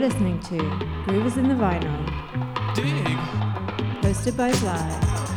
You're listening to Groovers in the Vinyl, Dig. hosted by Fly.